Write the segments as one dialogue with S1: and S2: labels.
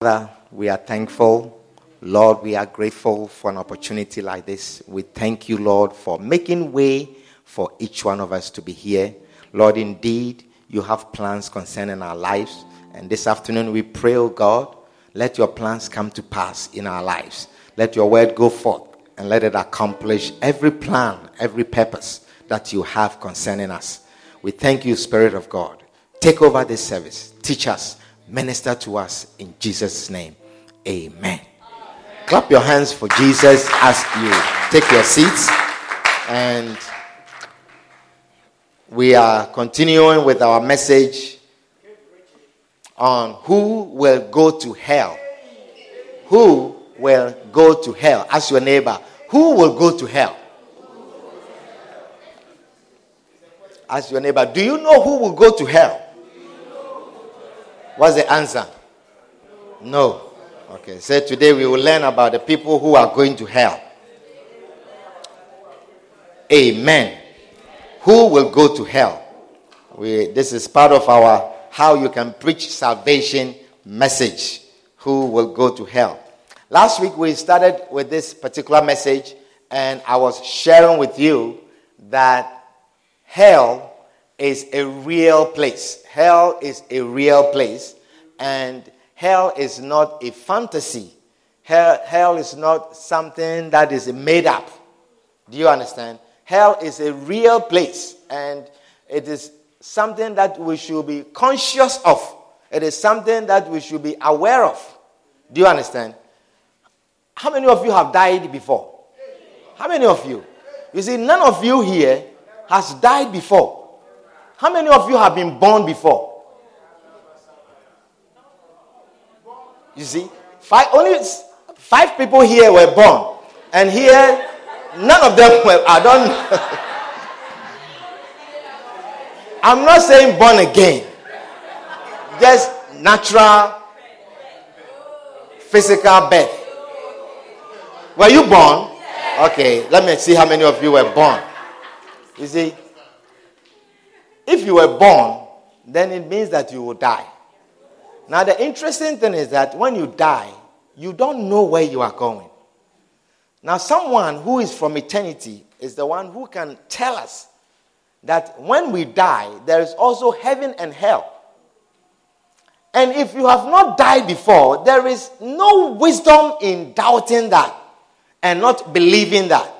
S1: Father, we are thankful. Lord, we are grateful for an opportunity like this. We thank you, Lord, for making way for each one of us to be here. Lord, indeed, you have plans concerning our lives. And this afternoon, we pray, oh God, let your plans come to pass in our lives. Let your word go forth and let it accomplish every plan, every purpose that you have concerning us. We thank you, Spirit of God. Take over this service. Teach us. Minister to us in Jesus' name. Amen. Clap your hands for Jesus as you take your seats. And we are continuing with our message on who will go to hell. Who will go to hell? Ask your neighbor, who will go to hell? Ask your neighbor, do you know who will go to hell? What's the answer? No. Okay, so today we will learn about the people who are going to hell. Amen. Who will go to hell? We, this is part of our how you can preach salvation message. Who will go to hell? Last week we started with this particular message, and I was sharing with you that hell is a real place. Hell is a real place, and hell is not a fantasy. Hell, hell is not something that is made up. Do you understand? Hell is a real place, and it is something that we should be conscious of. It is something that we should be aware of. Do you understand? How many of you have died before? How many of you? You see, none of you here has died before. How many of you have been born before? You see, five, only five people here were born, and here none of them were. I don't. I'm not saying born again, just natural, physical birth. Were you born? Okay, let me see how many of you were born. You see, if you were born, then it means that you will die. Now, the interesting thing is that when you die, you don't know where you are going. Now, someone who is from eternity is the one who can tell us that when we die, there is also heaven and hell. And if you have not died before, there is no wisdom in doubting that and not believing that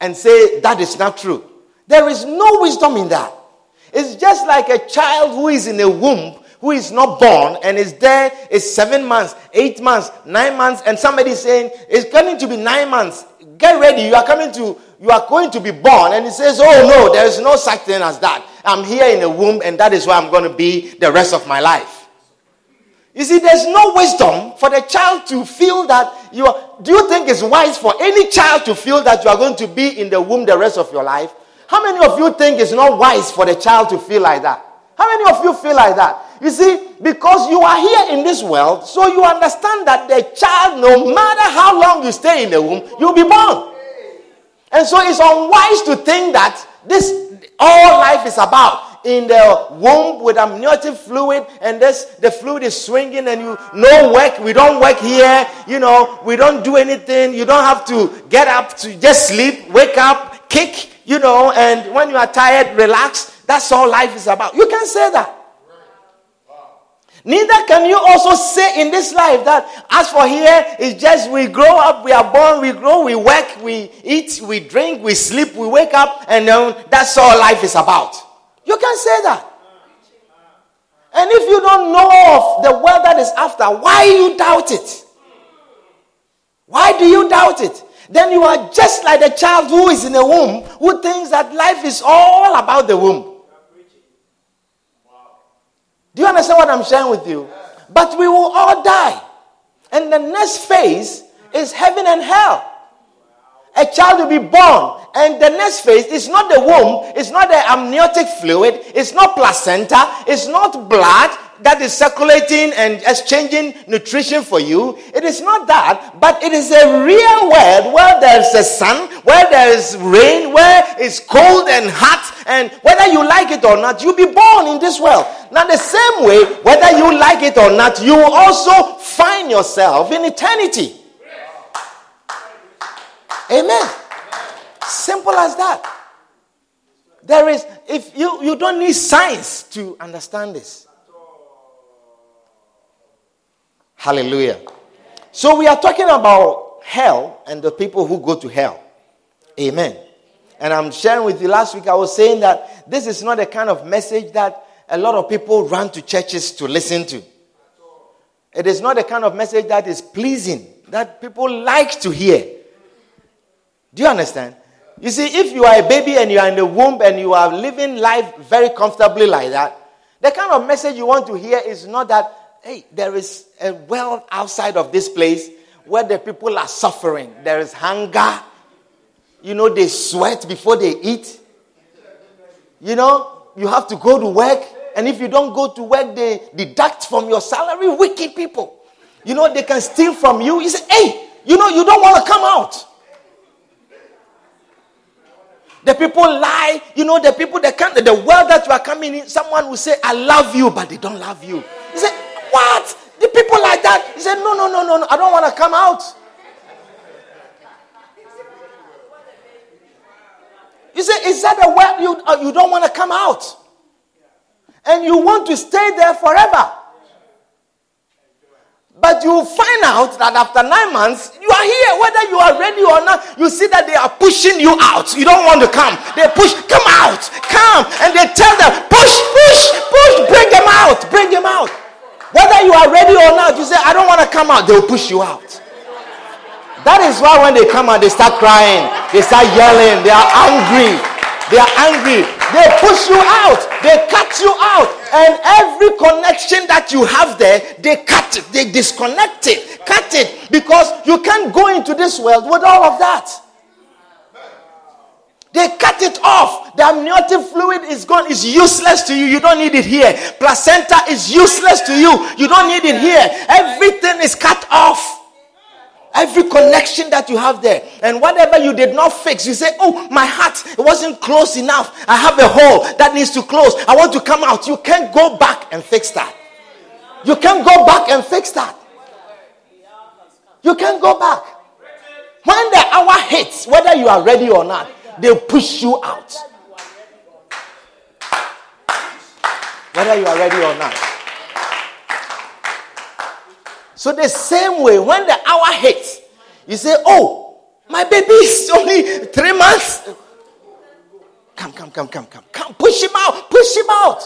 S1: and say that is not true. There is no wisdom in that. It's just like a child who is in a womb who is not born and is there is seven months, eight months, nine months, and somebody saying it's going to be nine months. Get ready, you are coming to, you are going to be born. And he says, Oh no, there is no such thing as that. I'm here in a womb, and that is where I'm going to be the rest of my life. You see, there's no wisdom for the child to feel that you are. Do you think it's wise for any child to feel that you are going to be in the womb the rest of your life? How many of you think it's not wise for the child to feel like that? How many of you feel like that? You see, because you are here in this world, so you understand that the child, no matter how long you stay in the womb, you'll be born. And so it's unwise to think that this all life is about in the womb with amniotic fluid and this the fluid is swinging and you no work we don't work here you know we don't do anything you don't have to get up to just sleep wake up kick you know and when you are tired relax that's all life is about you can say that Neither can you also say in this life that as for here, it's just we grow up, we are born, we grow, we work, we eat, we drink, we sleep, we wake up, and then that's all life is about. You can say that. And if you don't know of the world that is after, why you doubt it? Why do you doubt it? Then you are just like the child who is in a womb who thinks that life is all about the womb. Do you understand what I'm sharing with you? But we will all die. And the next phase is heaven and hell. A child will be born, and the next phase is not the womb, it's not the amniotic fluid, it's not placenta, it's not blood that is circulating and exchanging nutrition for you. It is not that, but it is a real world where there's a sun, where there is rain, where it's cold and hot, and whether you like it or not, you'll be born in this world. Now, the same way, whether you like it or not, you will also find yourself in eternity. Amen. Simple as that. There is, if you, you don't need science to understand this. Hallelujah. So we are talking about hell and the people who go to hell. Amen. And I'm sharing with you last week, I was saying that this is not the kind of message that a lot of people run to churches to listen to. It is not the kind of message that is pleasing, that people like to hear. Do you understand? You see, if you are a baby and you are in the womb and you are living life very comfortably like that, the kind of message you want to hear is not that, hey, there is a world outside of this place where the people are suffering. There is hunger, you know, they sweat before they eat. You know, you have to go to work. And if you don't go to work, they deduct from your salary. Wicked people. You know, they can steal from you. You say, hey, you know, you don't want to come out. The people lie. You know, the people that come, the world that you are coming in, someone will say, I love you, but they don't love you. You say, what? The people like that? He said, no, no, no, no, no. I don't want to come out. You say, is that a way you, uh, you don't want to come out? And you want to stay there forever. But you find out that after nine months, you are here, whether you are ready or not. You see that they are pushing you out. You don't want to come. They push, come out, come. And they tell them, push, push, push, bring them out, bring them out. Whether you are ready or not, you say, I don't want to come out. They'll push you out. That is why when they come out, they start crying, they start yelling, they are angry. They are angry. They push you out. They cut you out. And every connection that you have there, they cut it. They disconnect it. Cut it. Because you can't go into this world with all of that. They cut it off. The amniotic fluid is gone. It's useless to you. You don't need it here. Placenta is useless to you. You don't need it here. Everything is cut off. Every connection that you have there. And whatever you did not fix, you say, Oh, my heart, it wasn't close enough. I have a hole that needs to close. I want to come out. You can't go back and fix that. You can't go back and fix that. You can't go back. When the hour hits, whether you are ready or not, they push you out. Whether you are ready or not. So, the same way, when the hour hits, you say, Oh, my baby is only three months. Come, come, come, come, come. Come, push him out. Push him out.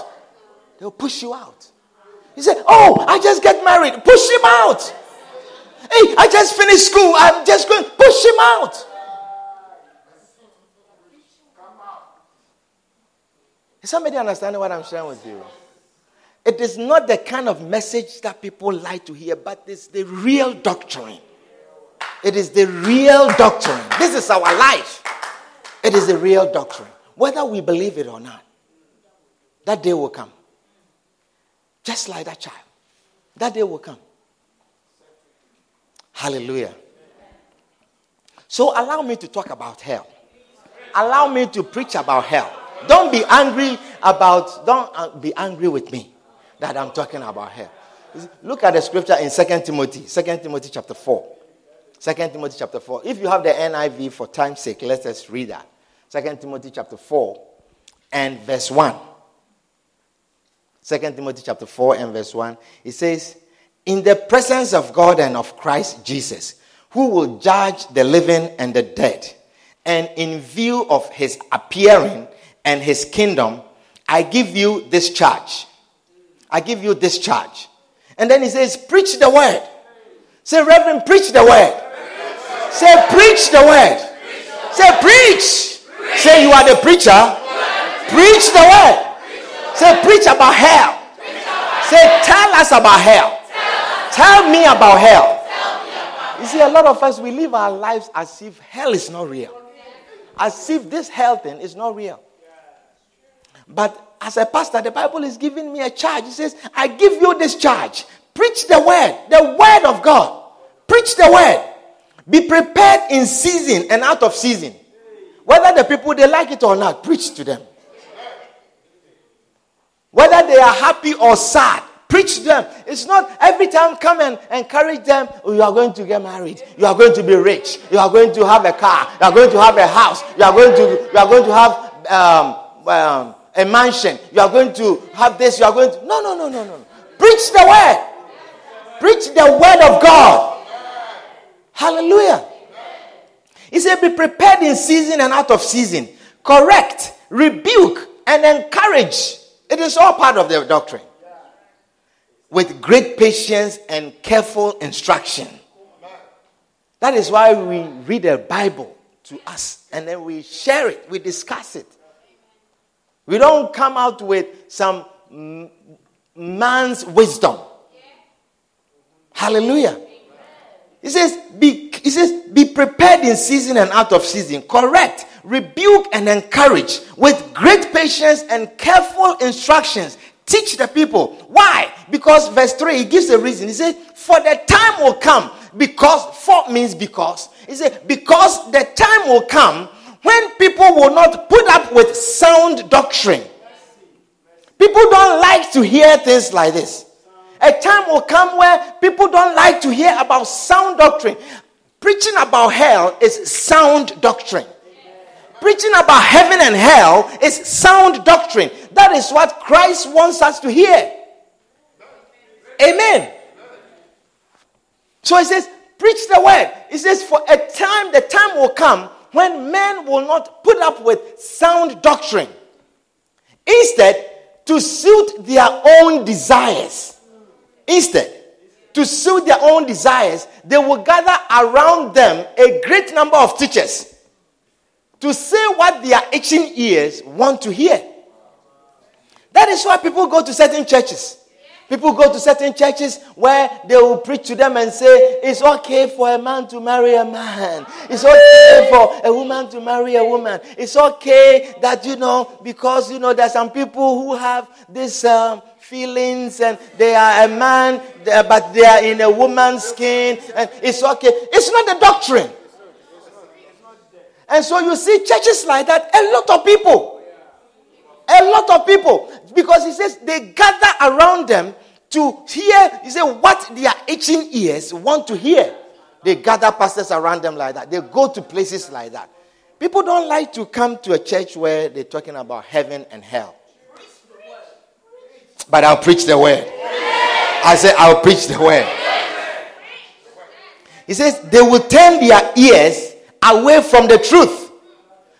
S1: They'll push you out. You say, Oh, I just get married. Push him out. Hey, I just finished school. I'm just going. Push him out. Is somebody understanding what I'm sharing with you? It is not the kind of message that people like to hear, but it's the real doctrine. It is the real doctrine. This is our life. It is the real doctrine. Whether we believe it or not, that day will come. Just like that child. That day will come. Hallelujah. So allow me to talk about hell. Allow me to preach about hell. Don't be angry about, don't uh, be angry with me that I'm talking about here. Look at the scripture in 2 Timothy, 2 Timothy chapter 4. 2 Timothy chapter 4. If you have the NIV for time's sake, let us read that. 2 Timothy chapter 4 and verse 1. 2 Timothy chapter 4 and verse 1. It says, In the presence of God and of Christ Jesus, who will judge the living and the dead, and in view of his appearing and his kingdom, I give you this charge I give you this charge. And then he says, Preach the word. Say, Reverend, preach the word. Say, Preach the word. Say, Preach. Say, You are the preacher. Preach the word. Say, Preach about hell. Say, tell us about hell. Tell, me about hell. You see, a lot of us, we live our lives as if hell is not real. As if this hell thing is not real. But as a pastor, the Bible is giving me a charge. It says, I give you this charge. Preach the word, the word of God. Preach the word. Be prepared in season and out of season. Whether the people they like it or not, preach to them. Whether they are happy or sad, preach them. It's not every time come and encourage them. Oh, you are going to get married. You are going to be rich. You are going to have a car. You are going to have a house. You are going to you are going to have um, um, a mansion. You are going to have this. You are going to no no no no no. Preach the word. Preach the word of God. Hallelujah. He said, Be prepared in season and out of season. Correct, rebuke, and encourage. It is all part of the doctrine. With great patience and careful instruction. That is why we read the Bible to us and then we share it, we discuss it. We don't come out with some man's wisdom. Hallelujah. He says, be, he says, be prepared in season and out of season. Correct, rebuke, and encourage with great patience and careful instructions. Teach the people. Why? Because verse 3, he gives a reason. He says, For the time will come, because, for means because. He said, Because the time will come when people will not put up with sound doctrine. People don't like to hear things like this. A time will come where people don't like to hear about sound doctrine. Preaching about hell is sound doctrine. Preaching about heaven and hell is sound doctrine. That is what Christ wants us to hear. Amen. So he says, preach the word. He says, for a time, the time will come when men will not put up with sound doctrine. Instead, to suit their own desires. Instead, to suit their own desires, they will gather around them a great number of teachers to say what their itching ears want to hear. That is why people go to certain churches. People go to certain churches where they will preach to them and say, It's okay for a man to marry a man. It's okay for a woman to marry a woman. It's okay that, you know, because, you know, there are some people who have this um, feelings and they are a man, but they are in a woman's skin. And it's okay. It's not the doctrine. And so you see churches like that, a lot of people. A lot of people. Because he says they gather around them to hear, he said, what their itching ears want to hear. They gather pastors around them like that. They go to places like that. People don't like to come to a church where they're talking about heaven and hell. But I'll preach the word. I said, I'll preach the word. He says, they will turn their ears away from the truth.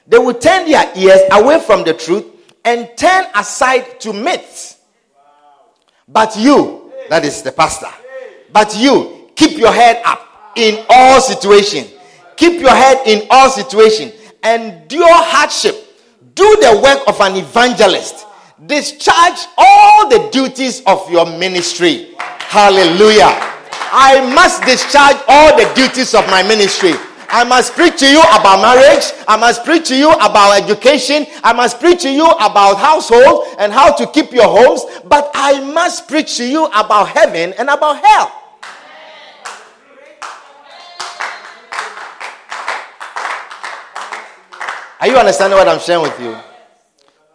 S1: They will turn their ears away from the truth and turn aside to myths. But you, that is the pastor, but you keep your head up in all situations. Keep your head in all situations. Endure hardship. Do the work of an evangelist. Discharge all the duties of your ministry. Hallelujah. I must discharge all the duties of my ministry. I must preach to you about marriage. I must preach to you about education. I must preach to you about household and how to keep your homes. But I must preach to you about heaven and about hell. Are you understanding what I'm sharing with you?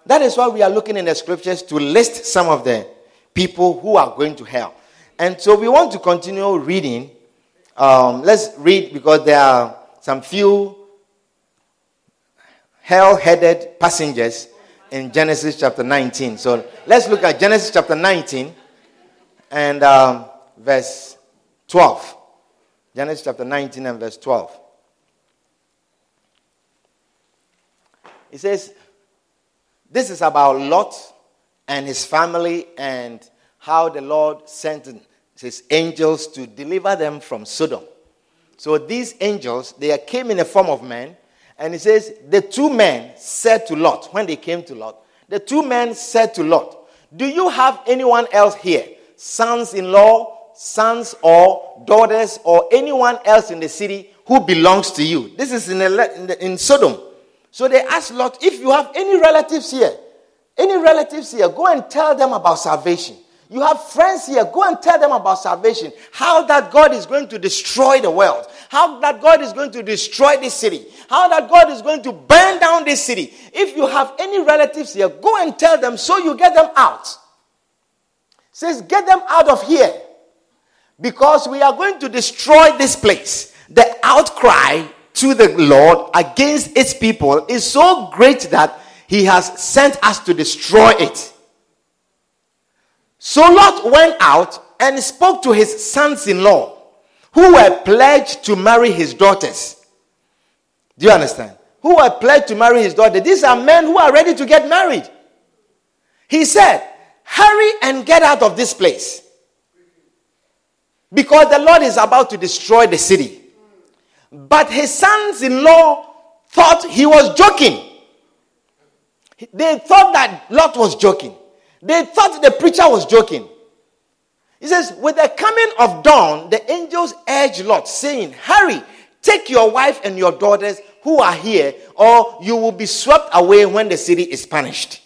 S1: That is why we are looking in the scriptures to list some of the people who are going to hell. And so we want to continue reading. Um, let's read because there are some few hell headed passengers in Genesis chapter 19. So let's look at Genesis chapter 19 and um, verse 12. Genesis chapter 19 and verse 12. It says, This is about Lot and his family and how the Lord sent his angels to deliver them from Sodom. So these angels, they came in the form of men. And he says, the two men said to Lot, when they came to Lot, the two men said to Lot, Do you have anyone else here sons in law, sons or daughters, or anyone else in the city who belongs to you. This is in, in, in Sodom. So they asked Lot, if you have any relatives here, any relatives here, go and tell them about salvation. You have friends here, go and tell them about salvation. How that God is going to destroy the world. How that God is going to destroy this city. How that God is going to burn down this city. If you have any relatives here, go and tell them so you get them out. says, get them out of here. Because we are going to destroy this place. The outcry to the Lord against its people is so great that he has sent us to destroy it. So Lot went out and spoke to his sons in law, who were pledged to marry his daughters. Do you understand? Who were pledged to marry his daughter. These are men who are ready to get married. He said, Hurry and get out of this place. Because the Lord is about to destroy the city. But his sons in law thought he was joking. They thought that Lot was joking. They thought the preacher was joking. He says, With the coming of dawn, the angels urged Lot, saying, Hurry, take your wife and your daughters who are here, or you will be swept away when the city is punished.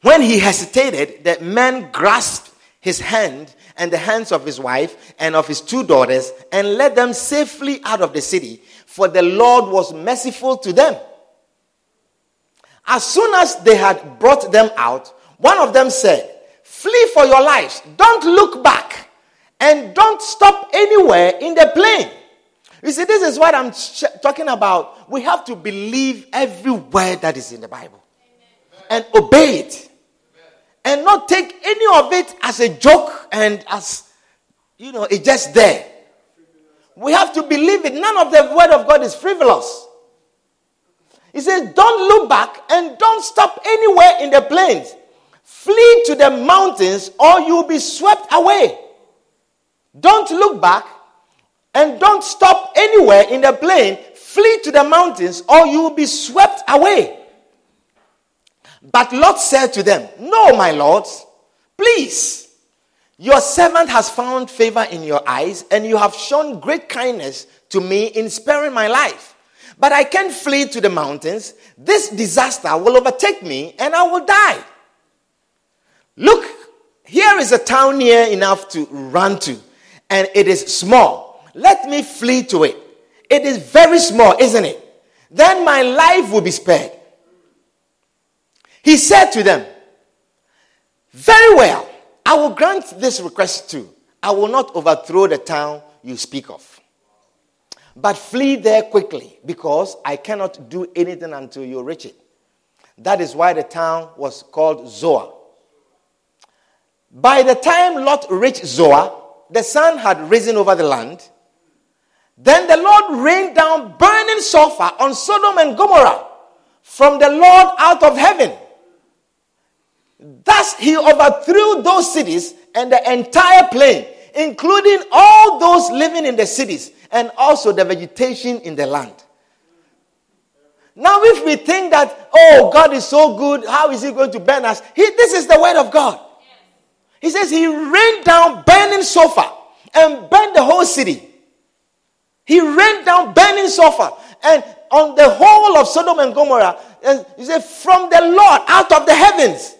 S1: When he hesitated, the man grasped his hand and the hands of his wife and of his two daughters and led them safely out of the city, for the Lord was merciful to them. As soon as they had brought them out, one of them said, Flee for your lives. Don't look back. And don't stop anywhere in the plain. You see, this is what I'm ch- talking about. We have to believe every word that is in the Bible and obey it. And not take any of it as a joke and as, you know, it's just there. We have to believe it. None of the word of God is frivolous. He says, Don't look back and don't stop anywhere in the plains. Flee to the mountains or you'll be swept away. Don't look back and don't stop anywhere in the plain. Flee to the mountains or you will be swept away. But Lot said to them, No, my lords, please. Your servant has found favor in your eyes, and you have shown great kindness to me in sparing my life. But I can't flee to the mountains. This disaster will overtake me and I will die. Look, here is a town near enough to run to, and it is small. Let me flee to it. It is very small, isn't it? Then my life will be spared. He said to them, Very well, I will grant this request too. I will not overthrow the town you speak of. But flee there quickly, because I cannot do anything until you reach it. That is why the town was called Zoar. By the time Lot reached Zoar, the sun had risen over the land. Then the Lord rained down burning sulfur on Sodom and Gomorrah from the Lord out of heaven. Thus he overthrew those cities and the entire plain, including all those living in the cities and also the vegetation in the land. Now, if we think that, oh, God is so good, how is He going to burn us? He, this is the word of God. He says He rained down burning sulfur and burned the whole city. He rained down burning sulfur and on the whole of Sodom and Gomorrah. And he said, from the Lord out of the heavens.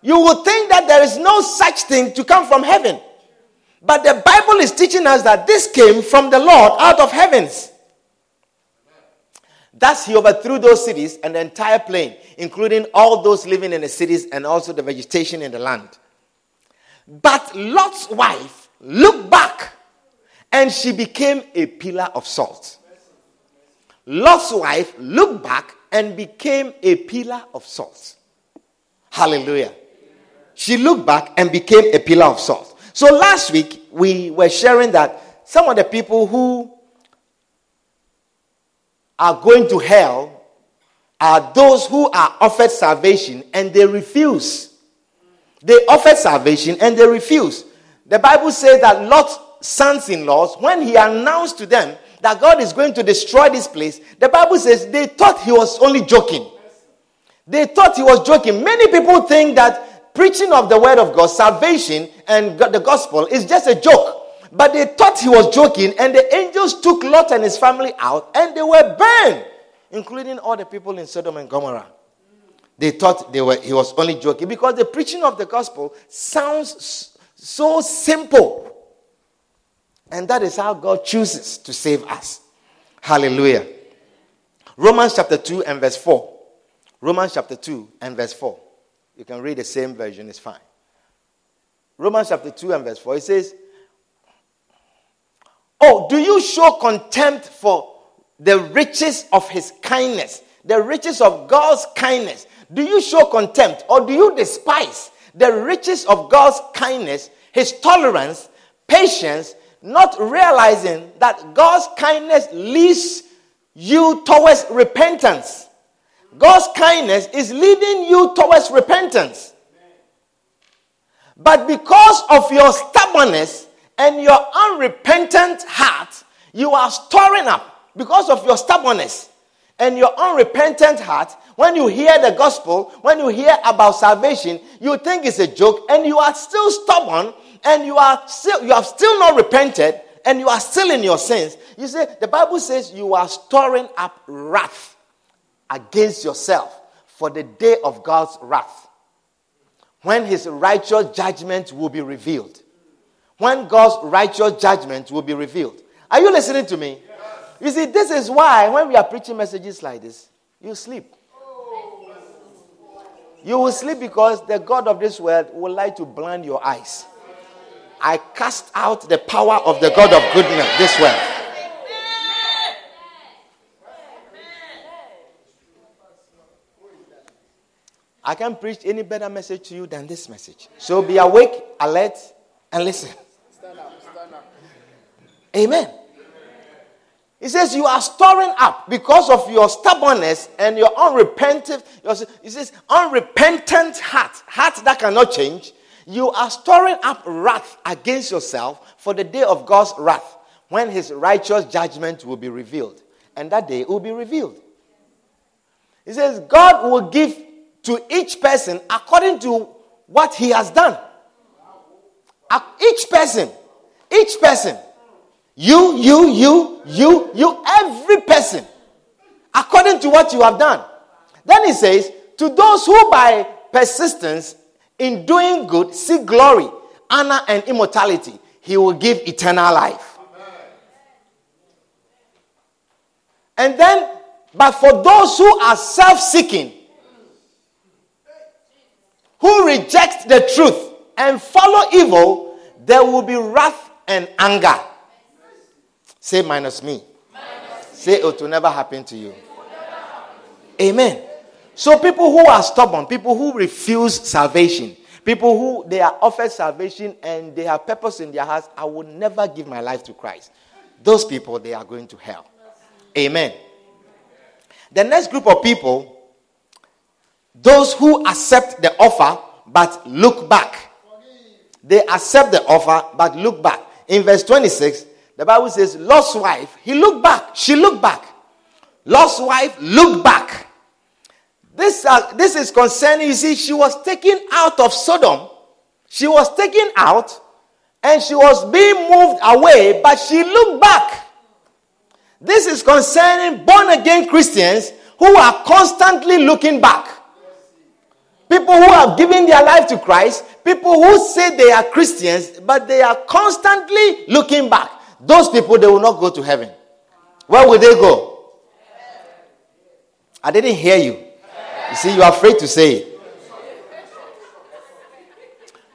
S1: You would think that there is no such thing to come from heaven. But the Bible is teaching us that this came from the Lord out of heavens. Thus, he overthrew those cities and the entire plain, including all those living in the cities and also the vegetation in the land. But Lot's wife looked back and she became a pillar of salt. Lot's wife looked back and became a pillar of salt. Hallelujah. She looked back and became a pillar of salt. So last week, we were sharing that some of the people who are going to hell are those who are offered salvation and they refuse. They offered salvation and they refuse. The Bible says that Lot's sons in laws, when he announced to them that God is going to destroy this place, the Bible says they thought he was only joking. They thought he was joking. Many people think that preaching of the word of God, salvation, and the gospel is just a joke. But they thought he was joking, and the angels took Lot and his family out, and they were burned, including all the people in Sodom and Gomorrah. They thought they were, he was only joking because the preaching of the gospel sounds so simple. And that is how God chooses to save us. Hallelujah. Romans chapter 2 and verse 4. Romans chapter 2 and verse 4. You can read the same version, it's fine. Romans chapter 2 and verse 4. It says, Oh, do you show contempt for the riches of his kindness, the riches of God's kindness? Do you show contempt or do you despise the riches of God's kindness, his tolerance, patience, not realizing that God's kindness leads you towards repentance? God's kindness is leading you towards repentance. But because of your stubbornness and your unrepentant heart, you are storing up because of your stubbornness and your unrepentant heart. When you hear the gospel, when you hear about salvation, you think it's a joke and you are still stubborn and you are still you have still not repented and you are still in your sins. You say the Bible says you are storing up wrath against yourself for the day of God's wrath. When his righteous judgment will be revealed. When God's righteous judgment will be revealed. Are you listening to me? Yes. You see, this is why when we are preaching messages like this, you sleep. You will sleep because the God of this world will like to blind your eyes. I cast out the power of the God of goodness this world. I can't preach any better message to you than this message. So be awake, alert, and listen. Stand up, stand up. Amen. He says, You are storing up because of your stubbornness and your unrepentant, he says, unrepentant heart, heart that cannot change. You are storing up wrath against yourself for the day of God's wrath when his righteous judgment will be revealed. And that day will be revealed. He says, God will give to each person according to what he has done. Each person, each person, you, you, you, you, you, every person, according to what you have done. Then he says, to those who by persistence in doing good seek glory, honor, and immortality, he will give eternal life. And then, but for those who are self seeking, who reject the truth and follow evil, there will be wrath and anger. Say minus me. Minus Say it will never happen to you. Amen. So people who are stubborn, people who refuse salvation, people who they are offered salvation and they have purpose in their hearts, I will never give my life to Christ. Those people they are going to hell. Amen. The next group of people those who accept the offer but look back. They accept the offer but look back. In verse 26, the Bible says, Lot's wife, he looked back. She looked back. Lot's wife looked back. This, uh, this is concerning, you see, she was taken out of Sodom. She was taken out and she was being moved away, but she looked back. This is concerning born again Christians who are constantly looking back. People who have given their life to Christ, people who say they are Christians, but they are constantly looking back. Those people, they will not go to heaven. Where will they go? I didn't hear you. You see, you're afraid to say it.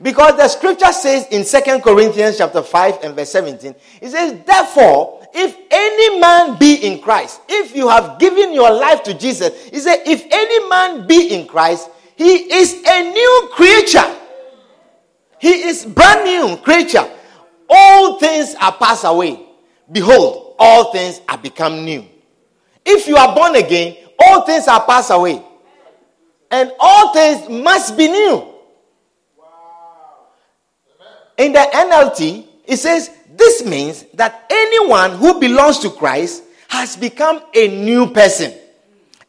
S1: Because the scripture says in Second Corinthians chapter 5 and verse 17, it says, Therefore, if any man be in Christ, if you have given your life to Jesus, he said, If any man be in Christ, he is a new creature. He is brand new creature. All things are passed away. Behold, all things are become new. If you are born again, all things are passed away. And all things must be new. In the NLT, it says, This means that anyone who belongs to Christ has become a new person.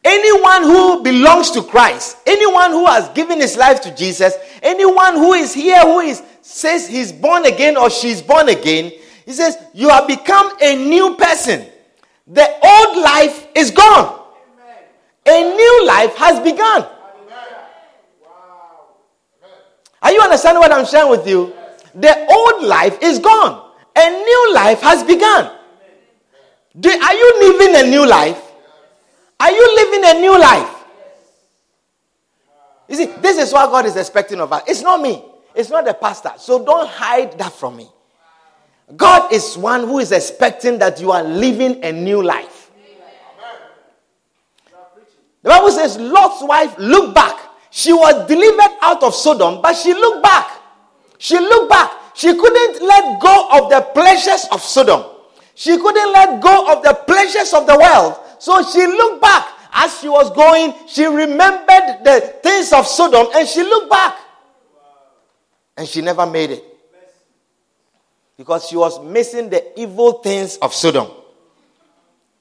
S1: Anyone who belongs to Christ, anyone who has given his life to Jesus, anyone who is here who is says he's born again or she's born again, he says you have become a new person. The old life is gone. A new life has begun. Are you understanding what I'm sharing with you? The old life is gone. A new life has begun. Do, are you living a new life? Are you living a new life? You see, this is what God is expecting of us. It's not me, it's not the pastor. So don't hide that from me. God is one who is expecting that you are living a new life. The Bible says Lot's wife looked back. She was delivered out of Sodom, but she looked back. She looked back. She couldn't let go of the pleasures of Sodom. She couldn't let go of the pleasures of the world. So she looked back. As she was going, she remembered the things of Sodom and she looked back. And she never made it. Because she was missing the evil things of Sodom.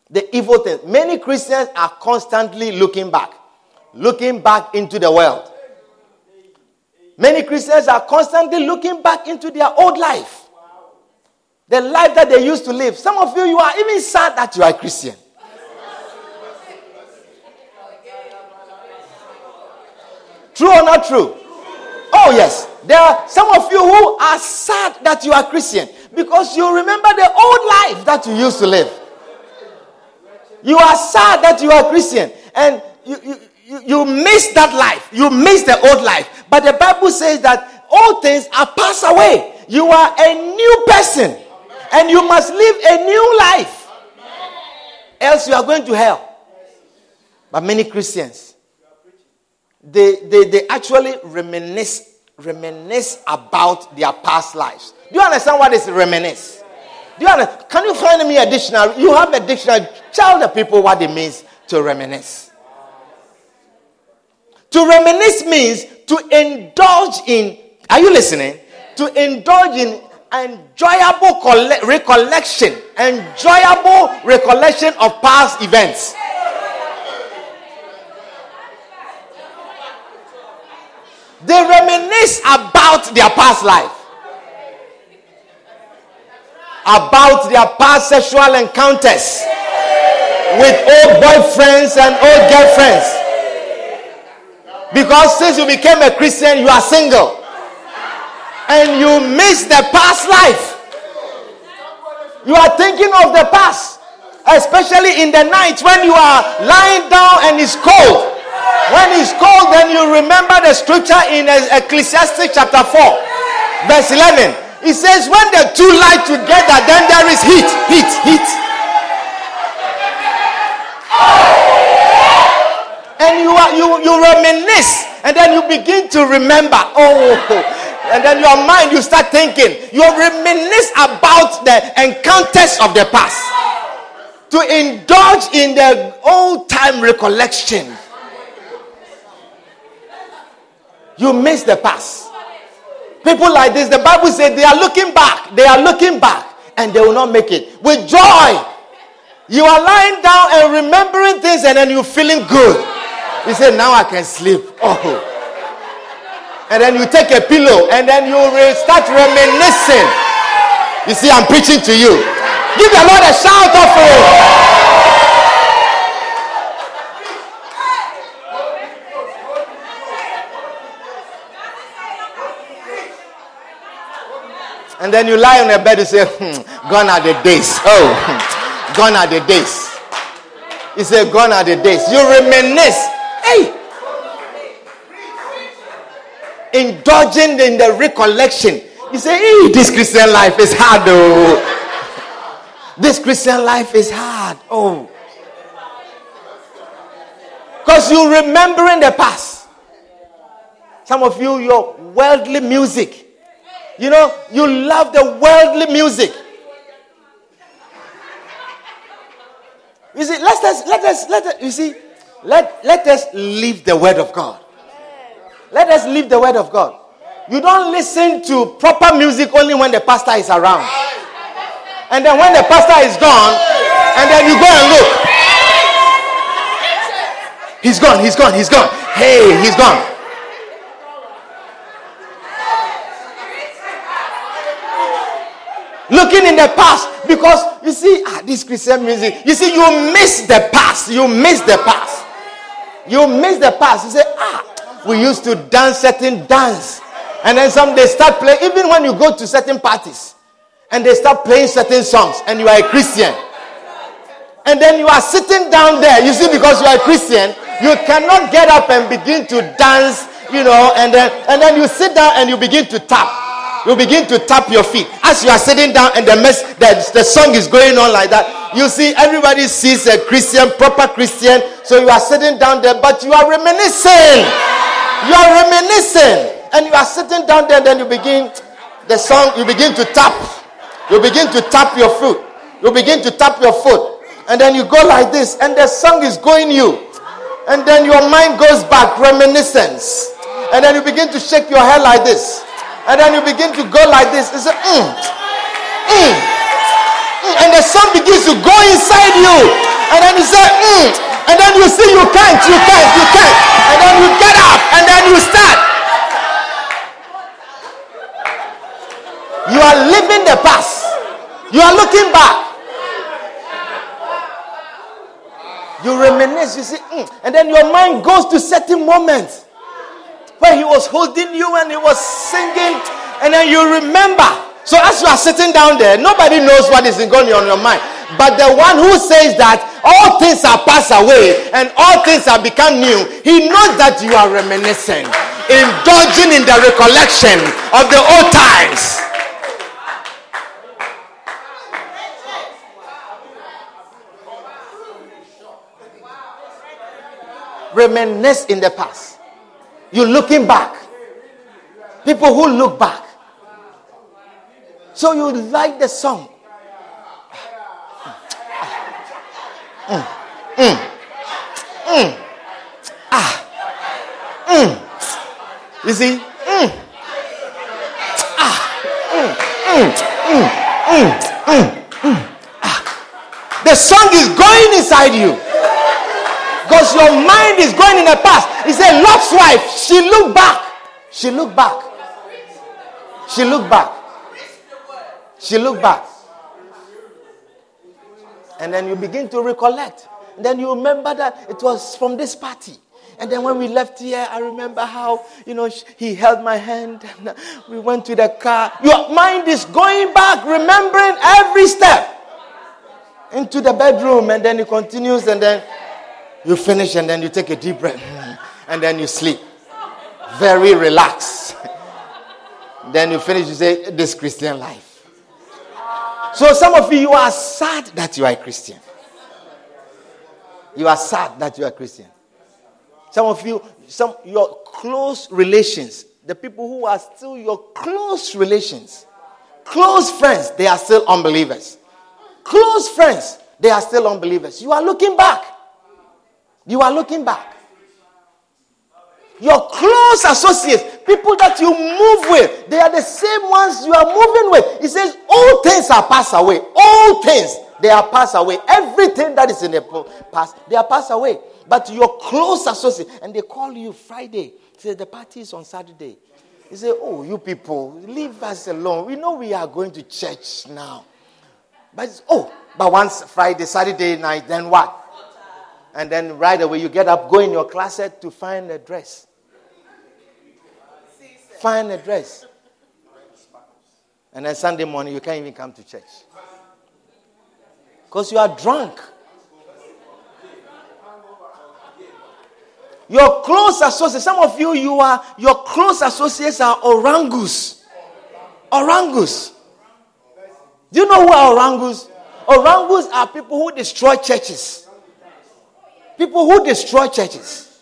S1: The evil things. Many Christians are constantly looking back, looking back into the world. Many Christians are constantly looking back into their old life. The life that they used to live. Some of you, you are even sad that you are a Christian. True or not true? Oh, yes. There are some of you who are sad that you are Christian because you remember the old life that you used to live. You are sad that you are Christian and you, you, you, you miss that life. You miss the old life. But the Bible says that all things are passed away. You are a new person. And you must live a new life. Else you are going to hell. But many Christians, they, they, they actually reminisce, reminisce about their past lives. Do you understand what is reminisce? Do you understand? Can you find me a dictionary? You have a dictionary. Tell the people what it means to reminisce. To reminisce means to indulge in, are you listening? To indulge in enjoyable colle- recollection, enjoyable recollection of past events. They reminisce about their past life, about their past sexual encounters with old boyfriends and old girlfriends. Because since you became a Christian, you are single. And you miss the past life. You are thinking of the past, especially in the night when you are lying down and it's cold. When it's cold, then you remember the scripture in Ecclesiastes chapter 4, verse 11. It says, When the two lie together, then there is heat, heat, heat. and you are you you reminisce and then you begin to remember oh and then your mind you start thinking you reminisce about the encounters of the past to indulge in the old time recollection you miss the past people like this the bible says they are looking back they are looking back and they will not make it with joy you are lying down and remembering things and then you're feeling good You said, Now I can sleep. Oh. And then you take a pillow and then you start reminiscing. You see, I'm preaching to you. Give the Lord a shout of And then you lie on the bed and say, hmm, Gone are the days. Oh, gone are the days. He said, Gone are the days. You reminisce Hey! Indulging in the recollection. You say, hey, this Christian life is hard, oh. This Christian life is hard. Oh. Because you're remembering the past. Some of you, your worldly music. You know, you love the worldly music. You see, let us, let us, let us, you see, let, let us leave the word of God. Let us leave the word of God. You don't listen to proper music only when the pastor is around. And then when the pastor is gone, and then you go and look. He's gone, he's gone, he's gone. Hey, he's gone. Looking in the past because you see, ah, this Christian music, you see, you miss the past. You miss the past. You miss the past. You say, ah, we used to dance certain dance. And then some they start playing, even when you go to certain parties and they start playing certain songs and you are a Christian. And then you are sitting down there, you see, because you are a Christian, you cannot get up and begin to dance, you know, and then and then you sit down and you begin to tap. You begin to tap your feet as you are sitting down, and the mess the, the song is going on like that. You see, everybody sees a Christian, proper Christian. So you are sitting down there, but you are reminiscing. You are reminiscing, and you are sitting down there. And then you begin the song. You begin to tap. You begin to tap your foot. You begin to tap your foot, and then you go like this, and the song is going you and then your mind goes back, reminiscence. And then you begin to shake your head like this. And then you begin to go like this. It's a, mm, mm, mm, and the sun begins to go inside you. And then you say, mm, and then you see you can't, you can't, you can't. And then you get up and then you start. You are living the past. You are looking back. You reminisce, you see, mm, and then your mind goes to certain moments where he was holding you and he was singing, and then you remember. So as you are sitting down there, nobody knows what is going on in your mind. But the one who says that all things are passed away and all things have become new, he knows that you are reminiscing, indulging in the recollection of the old times. reminisce in the past. You're looking back. People who look back. So you like the song. Mm, mm, mm, ah. You see? Ah. The song is going inside you. Because your mind is going in the past. He said, Lot's wife, she looked back. She looked back. She looked back. She looked back. And then you begin to recollect. And then you remember that it was from this party. And then when we left here, I remember how, you know, he held my hand and we went to the car. Your mind is going back, remembering every step into the bedroom. And then it continues and then you finish and then you take a deep breath and then you sleep. Very relaxed. then you finish, you say, This Christian life. So some of you, you are sad that you are a Christian. You are sad that you are a Christian. Some of you, some your close relations, the people who are still your close relations, close friends, they are still unbelievers. Close friends, they are still unbelievers. You are looking back. You are looking back. Your close associates, people that you move with, they are the same ones you are moving with. He says, All things are passed away. All things, they are passed away. Everything that is in the past, they are passed away. But your close associates, and they call you Friday. Say, The party is on Saturday. He say, Oh, you people, leave us alone. We know we are going to church now. But, oh, but once Friday, Saturday night, then what? And then right away you get up, go in your closet to find a dress. Find a dress. And then Sunday morning you can't even come to church. Because you are drunk. Your close associates, some of you, you are your close associates are orangus. Orangus. Do you know who are orangus? Orangus are people who destroy churches. People who destroy churches,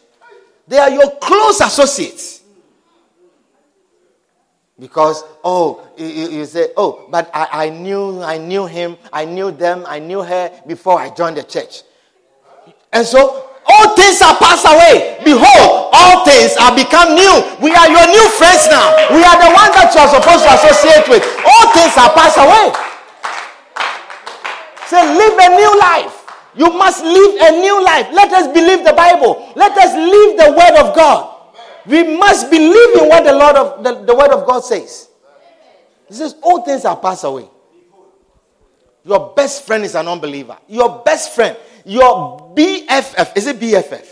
S1: they are your close associates. Because, oh, you, you say, oh, but I, I knew, I knew him, I knew them, I knew her before I joined the church. And so, all things are passed away. Behold, all things are become new. We are your new friends now. We are the ones that you are supposed to associate with. All things are passed away. Say, live a new life. You must live a new life. Let us believe the Bible. Let us live the word of God. We must believe in what the Lord of the, the word of God says. He says, All things are passed away. Your best friend is an unbeliever. Your best friend, your BFF, is it BFF?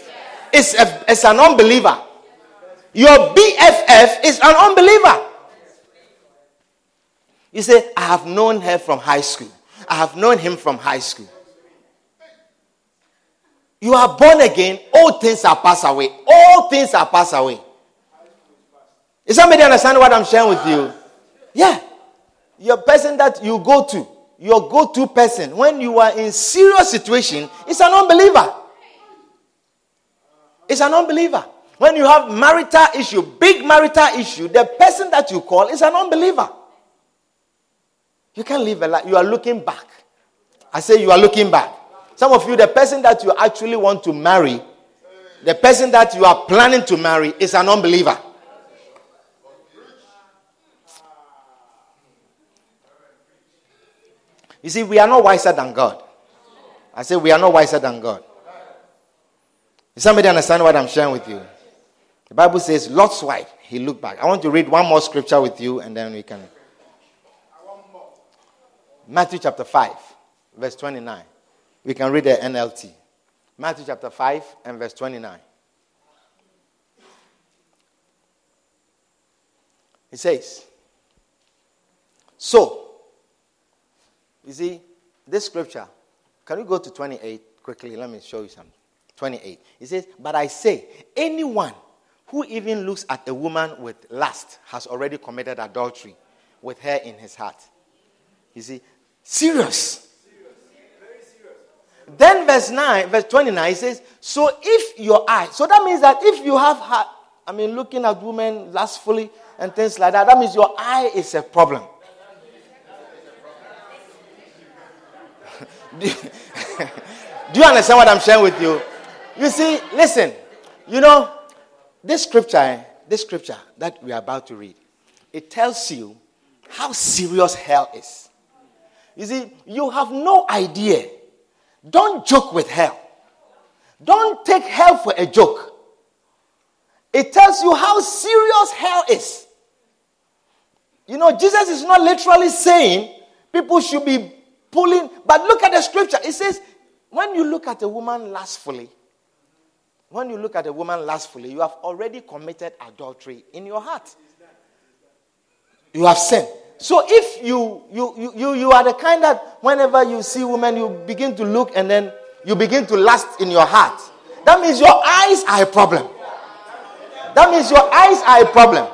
S1: It's, a, it's an unbeliever. Your BFF is an unbeliever. You say, I have known her from high school. I have known him from high school. You are born again, all things are passed away. All things are passed away. Is somebody understand what I'm sharing with you? Yeah. Your person that you go to, your go-to person, when you are in serious situation, is an unbeliever. It's an unbeliever. When you have marital issue, big marital issue, the person that you call is an unbeliever. You can't live a life. You are looking back. I say you are looking back. Some of you, the person that you actually want to marry, the person that you are planning to marry is an unbeliever. You see, we are not wiser than God. I say we are not wiser than God. Does somebody understand what I'm sharing with you? The Bible says, Lot's wife, he looked back. I want to read one more scripture with you and then we can. Matthew chapter 5, verse 29. We can read the NLT. Matthew chapter 5 and verse 29. It says, So, you see, this scripture, can you go to 28 quickly? Let me show you something. 28. It says, But I say, anyone who even looks at a woman with lust has already committed adultery with her in his heart. You see, serious. Then verse 9, verse 29 says, So if your eye, so that means that if you have, had, I mean, looking at women lustfully and things like that, that means your eye is a problem. do, you, do you understand what I'm sharing with you? You see, listen, you know, this scripture, eh, this scripture that we are about to read, it tells you how serious hell is. You see, you have no idea don't joke with hell. Don't take hell for a joke. It tells you how serious hell is. You know, Jesus is not literally saying people should be pulling, but look at the scripture. It says, when you look at a woman lustfully, when you look at a woman lustfully, you have already committed adultery in your heart. You have sinned. So if you, you, you, you, are the kind that whenever you see women, you begin to look and then you begin to lust in your heart. That means your eyes are a problem. That means your eyes are a problem.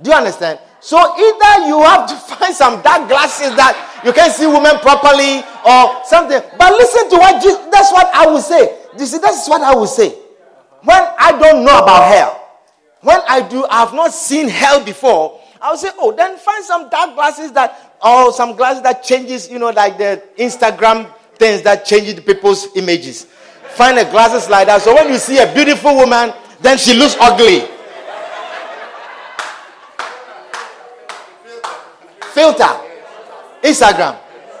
S1: Do you understand? So either you have to find some dark glasses that you can see women properly or something. But listen to what Jesus, that's what I will say. You see, that's what I will say. When I don't know about hell, when I do, I have not seen hell before. I'll say, oh, then find some dark glasses that, or some glasses that changes, you know, like the Instagram things that changes people's images. Find a glasses like that. So when you see a beautiful woman, then she looks ugly. Filter. Instagram.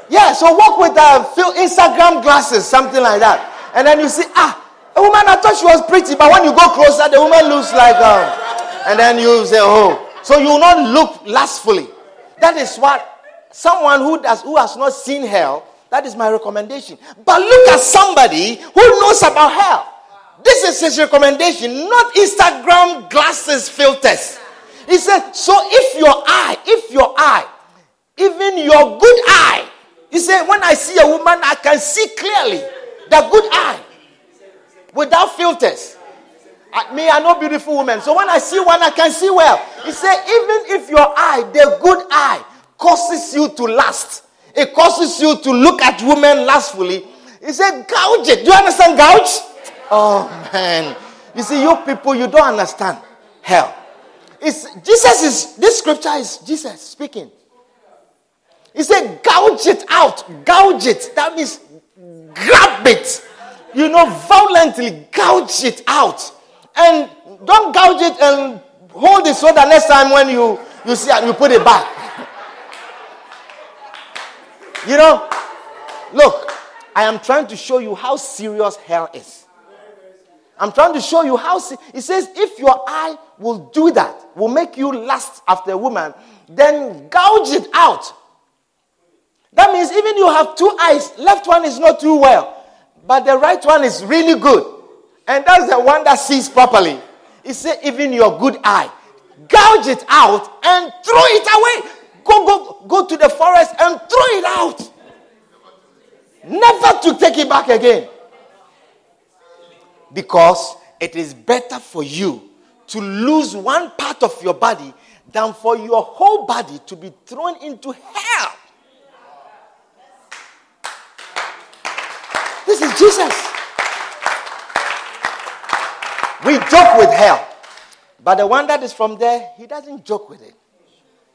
S1: Yeah, so walk with uh, Instagram glasses, something like that. And then you see, ah, a woman, I thought she was pretty, but when you go closer, the woman looks like, um, and then you say, oh, so you will not look lustfully. That is what someone who does who has not seen hell, that is my recommendation. But look at somebody who knows about hell. This is his recommendation, not Instagram glasses filters. He said, so if your eye, if your eye, even your good eye, he said, when I see a woman, I can see clearly the good eye without filters. I, me, I know beautiful women. So when I see one, I can see well. He said, even if your eye, the good eye, causes you to lust, it causes you to look at women lustfully. He said, gouge it. Do you understand gouge? Oh man. You see, you people, you don't understand hell. It's Jesus is this scripture is Jesus speaking. He said, gouge it out, gouge it. That means grab it. You know, violently gouge it out. And don't gouge it and hold it so that next time when you, you see it, you put it back. you know, look, I am trying to show you how serious hell is. I'm trying to show you how. Se- it says, if your eye will do that, will make you lust after a woman, then gouge it out. That means even you have two eyes, left one is not too well, but the right one is really good. And that's the one that sees properly. He said, even your good eye, gouge it out and throw it away. Go, go, go to the forest and throw it out. Never to take it back again. Because it is better for you to lose one part of your body than for your whole body to be thrown into hell. This is Jesus. We joke with hell. But the one that is from there, he doesn't joke with it.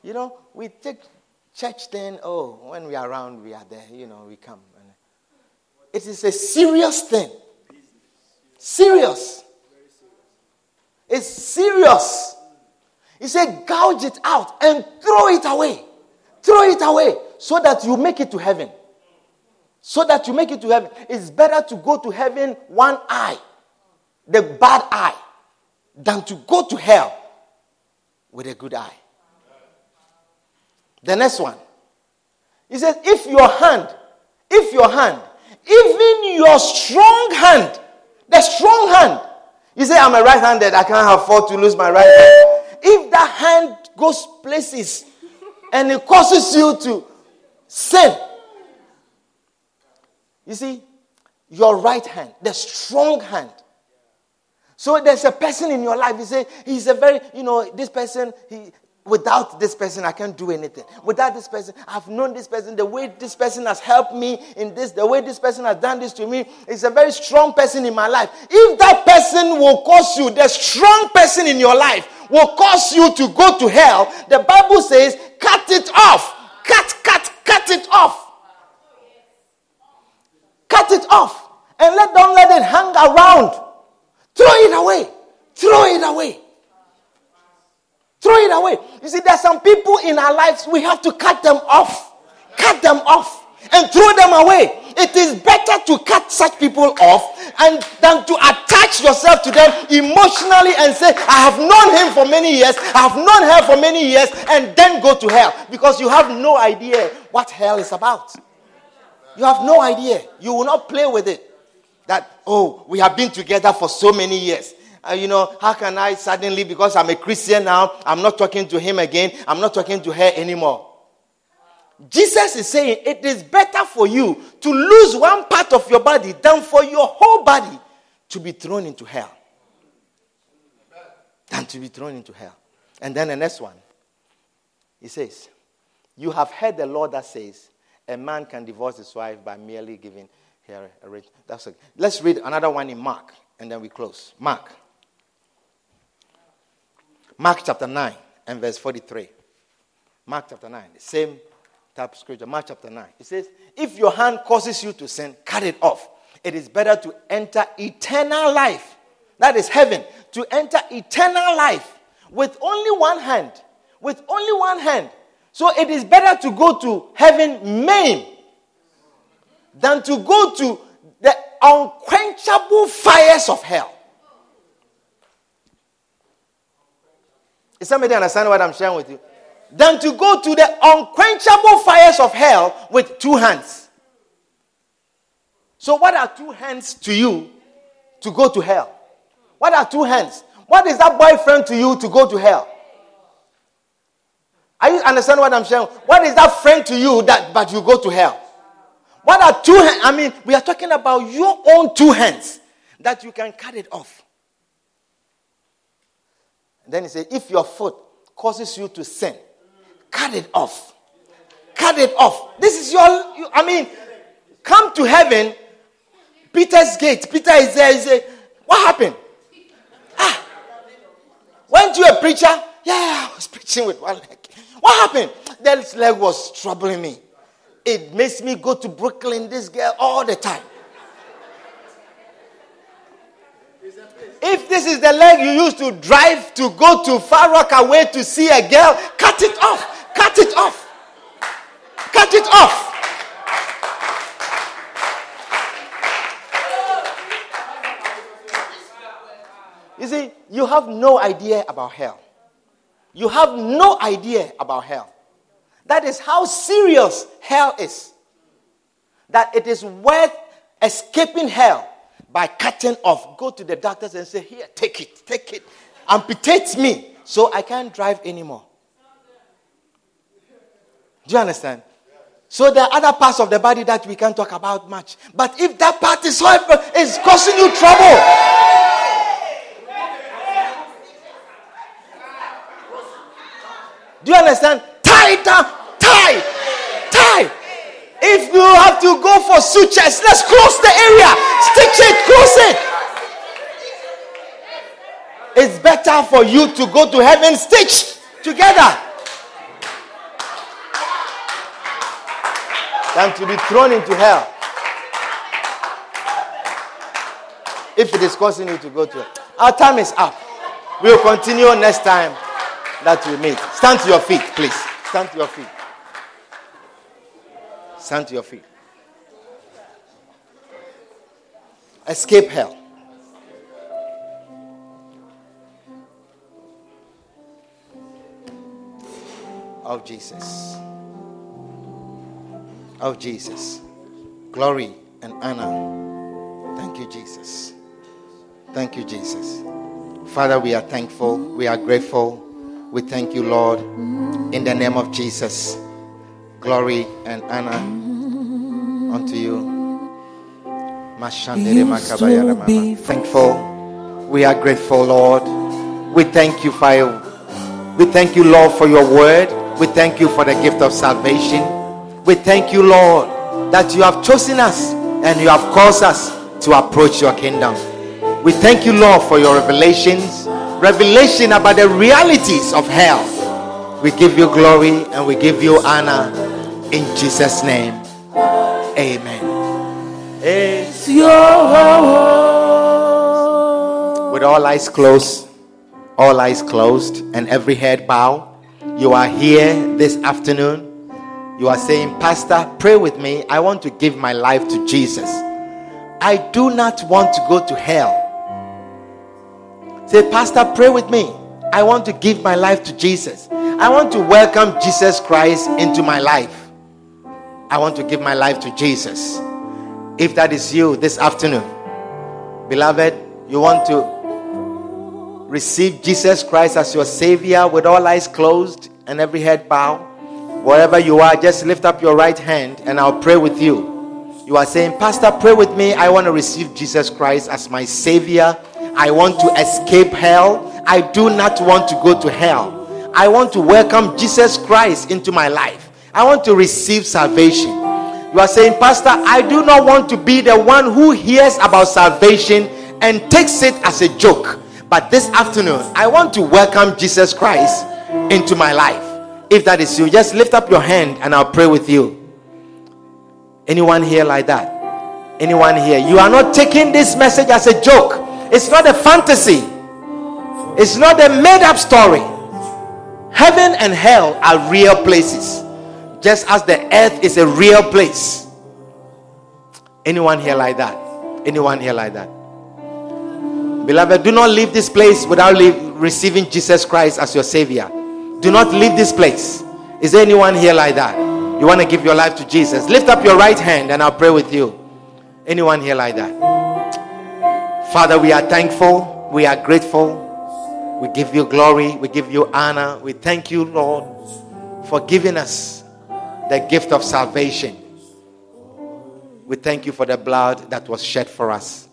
S1: You know, we take church thing, oh, when we are around, we are there, you know, we come. It is a serious thing. Serious. It's serious. He said, gouge it out and throw it away. Throw it away so that you make it to heaven. So that you make it to heaven. It's better to go to heaven one eye, the bad eye, than to go to hell with a good eye. The next one. He says, if your hand, if your hand, even your strong hand, the strong hand, you say, I'm a right handed, I can't afford to lose my right hand. If that hand goes places and it causes you to sin, you see, your right hand, the strong hand. So there's a person in your life, you say, he's a very, you know, this person, he, Without this person, I can't do anything. Without this person, I've known this person, the way this person has helped me in this, the way this person has done this to me, is a very strong person in my life. If that person will cause you, the strong person in your life will cause you to go to hell, the Bible says, cut it off. Cut, cut, cut it off. Cut it off. And let don't let it hang around. Throw it away. Throw it away. Throw it away. You see, there's some people in our lives, we have to cut them off. Cut them off and throw them away. It is better to cut such people off and than to attach yourself to them emotionally and say, I have known him for many years, I have known her for many years, and then go to hell because you have no idea what hell is about. You have no idea. You will not play with it. That, oh, we have been together for so many years uh, you know, how can I suddenly, because I'm a Christian now, I'm not talking to him again, I'm not talking to her anymore. Jesus is saying it is better for you to lose one part of your body than for your whole body to be thrown into hell. Than to be thrown into hell. And then the next one, he says, You have heard the law that says a man can divorce his wife by merely giving her a ring. That's okay. Let's read another one in Mark, and then we close. Mark. Mark chapter 9 and verse 43. Mark chapter 9, the same type of scripture. Mark chapter 9. It says, If your hand causes you to sin, cut it off. It is better to enter eternal life. That is heaven. To enter eternal life with only one hand. With only one hand. So it is better to go to heaven maimed than to go to the unquenchable fires of hell. Is somebody understand what I'm sharing with you? Than to go to the unquenchable fires of hell with two hands. So, what are two hands to you to go to hell? What are two hands? What is that boyfriend to you to go to hell? Are you understand what I'm saying? What is that friend to you that but you go to hell? What are two hands? I mean, we are talking about your own two hands that you can cut it off. Then he said, if your foot causes you to sin, cut it off. Cut it off. This is your, I mean, come to heaven. Peter's gate. Peter is there. He said, What happened? Ah, weren't you a preacher? Yeah, I was preaching with one leg. What happened? That leg was troubling me. It makes me go to Brooklyn, this girl, all the time. If this is the leg you used to drive to go to Far Rockaway to see a girl, cut it off. Cut it off. Cut it off. You see, you have no idea about hell. You have no idea about hell. That is how serious hell is. That it is worth escaping hell by cutting off. Go to the doctors and say, Here, take it, take it. Amputate me so I can't drive anymore. Do you understand? So there are other parts of the body that we can't talk about much. But if that part is, is causing you trouble, do you understand? Tie tie. If you have to go for sutures, let's close the area, stitch it, close it. It's better for you to go to heaven stitched together than to be thrown into hell. If it is causing you to go to it. Our time is up. We'll continue next time that we meet. Stand to your feet, please. Stand to your feet. Stand to your feet. Escape hell. Of Jesus of Jesus. Glory and honor. Thank you, Jesus. Thank you, Jesus. Father, we are thankful. We are grateful. We thank you, Lord, in the name of Jesus. Glory and honor unto you. Thankful. We are grateful, Lord. We thank you, Fire. We thank you, Lord, for your word. We thank you for the gift of salvation. We thank you, Lord, that you have chosen us and you have caused us to approach your kingdom. We thank you, Lord, for your revelations, revelation about the realities of hell. We give you glory and we give you honor in Jesus' name. Amen. It's your With all eyes closed, all eyes closed, and every head bow, you are here this afternoon you are saying, Pastor, pray with me. I want to give my life to Jesus. I do not want to go to hell. Say, Pastor, pray with me. I want to give my life to Jesus. I want to welcome Jesus Christ into my life. I want to give my life to Jesus. If that is you this afternoon, beloved, you want to receive Jesus Christ as your Savior with all eyes closed and every head bowed Wherever you are, just lift up your right hand and I'll pray with you. You are saying, Pastor, pray with me. I want to receive Jesus Christ as my Savior. I want to escape hell. I do not want to go to hell. I want to welcome Jesus Christ into my life. I want to receive salvation. You are saying, Pastor, I do not want to be the one who hears about salvation and takes it as a joke. But this afternoon, I want to welcome Jesus Christ into my life. If that is you, just lift up your hand and I'll pray with you. Anyone here like that? Anyone here? You are not taking this message as a joke. It's not a fantasy. It's not a made up story. Heaven and hell are real places, just as the earth is a real place. Anyone here like that? Anyone here like that? Beloved, do not leave this place without leave, receiving Jesus Christ as your Savior. Do not leave this place. Is there anyone here like that? You want to give your life to Jesus? Lift up your right hand and I'll pray with you. Anyone here like that? Father, we are thankful. We are grateful. We give you glory. We give you honor. We thank you, Lord, for giving us the gift of salvation. We thank you for the blood that was shed for us.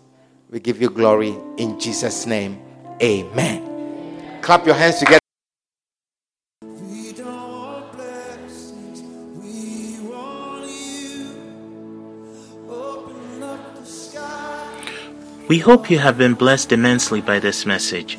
S1: We give you glory in Jesus' name. Amen. Clap your hands together.
S2: We hope you have been blessed immensely by this message.